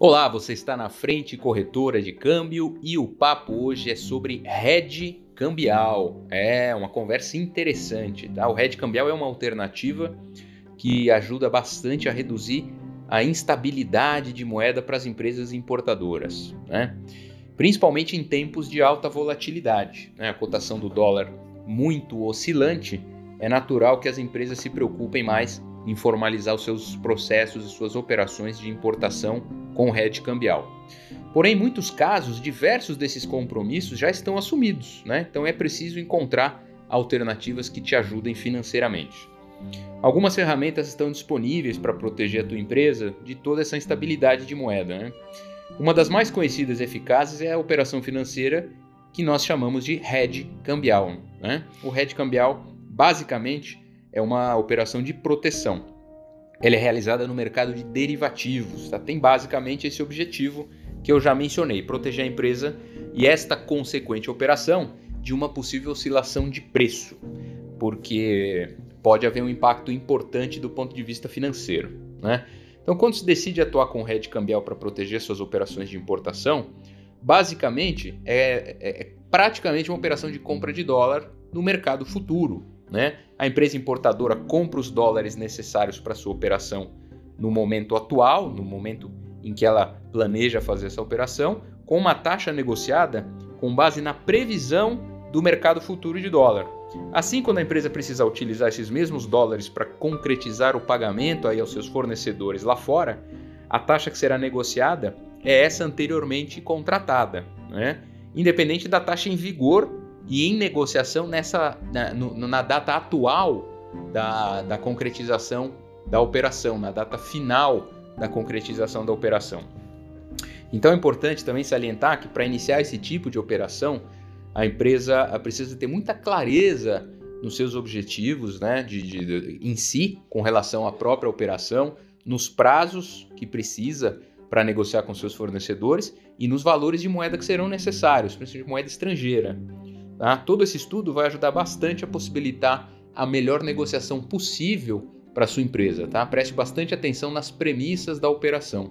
Olá, você está na frente corretora de câmbio e o papo hoje é sobre hedge cambial. É uma conversa interessante, tá? O hedge cambial é uma alternativa que ajuda bastante a reduzir a instabilidade de moeda para as empresas importadoras, né? Principalmente em tempos de alta volatilidade, né? A cotação do dólar muito oscilante, é natural que as empresas se preocupem mais em formalizar os seus processos e suas operações de importação com hedge cambial. Porém, em muitos casos, diversos desses compromissos já estão assumidos, né? então é preciso encontrar alternativas que te ajudem financeiramente. Algumas ferramentas estão disponíveis para proteger a tua empresa de toda essa instabilidade de moeda. Né? Uma das mais conhecidas e eficazes é a operação financeira que nós chamamos de hedge cambial. Né? O hedge cambial, basicamente, é uma operação de proteção. Ela é realizada no mercado de derivativos, tá? tem basicamente esse objetivo que eu já mencionei: proteger a empresa e esta consequente operação de uma possível oscilação de preço, porque pode haver um impacto importante do ponto de vista financeiro. Né? Então, quando se decide atuar com hedge cambial para proteger suas operações de importação, basicamente é, é, é praticamente uma operação de compra de dólar no mercado futuro, né? A empresa importadora compra os dólares necessários para sua operação no momento atual, no momento em que ela planeja fazer essa operação, com uma taxa negociada com base na previsão do mercado futuro de dólar. Assim, quando a empresa precisar utilizar esses mesmos dólares para concretizar o pagamento aí aos seus fornecedores lá fora, a taxa que será negociada é essa anteriormente contratada, né? independente da taxa em vigor e em negociação nessa na, no, na data atual da, da concretização da operação, na data final da concretização da operação. Então é importante também salientar que para iniciar esse tipo de operação, a empresa precisa ter muita clareza nos seus objetivos né, de, de, de, em si, com relação à própria operação, nos prazos que precisa para negociar com seus fornecedores e nos valores de moeda que serão necessários, principalmente moeda estrangeira. Tá? Todo esse estudo vai ajudar bastante a possibilitar a melhor negociação possível para sua empresa. Tá? Preste bastante atenção nas premissas da operação.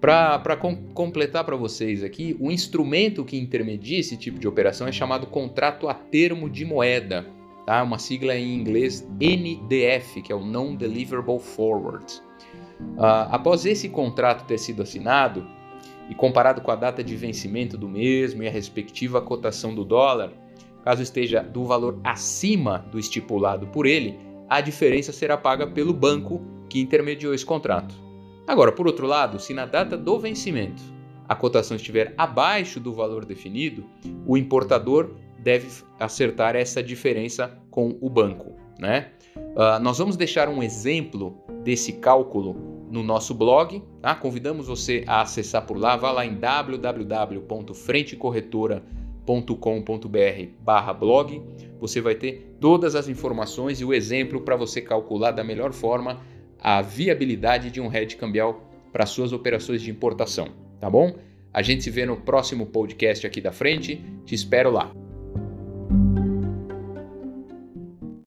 Para com, completar para vocês aqui, o instrumento que intermedia esse tipo de operação é chamado contrato a termo de moeda, tá? uma sigla em inglês NDF, que é o Non-Deliverable Forward. Uh, após esse contrato ter sido assinado, e comparado com a data de vencimento do mesmo e a respectiva cotação do dólar, caso esteja do valor acima do estipulado por ele, a diferença será paga pelo banco que intermediou esse contrato. Agora, por outro lado, se na data do vencimento a cotação estiver abaixo do valor definido, o importador deve acertar essa diferença com o banco. Né? Uh, nós vamos deixar um exemplo desse cálculo no nosso blog. Tá? Convidamos você a acessar por lá. Vá lá em www.frentecorretora.com.br blog. Você vai ter todas as informações e o exemplo para você calcular da melhor forma a viabilidade de um hedge cambial para suas operações de importação, tá bom? A gente se vê no próximo podcast aqui da frente. Te espero lá.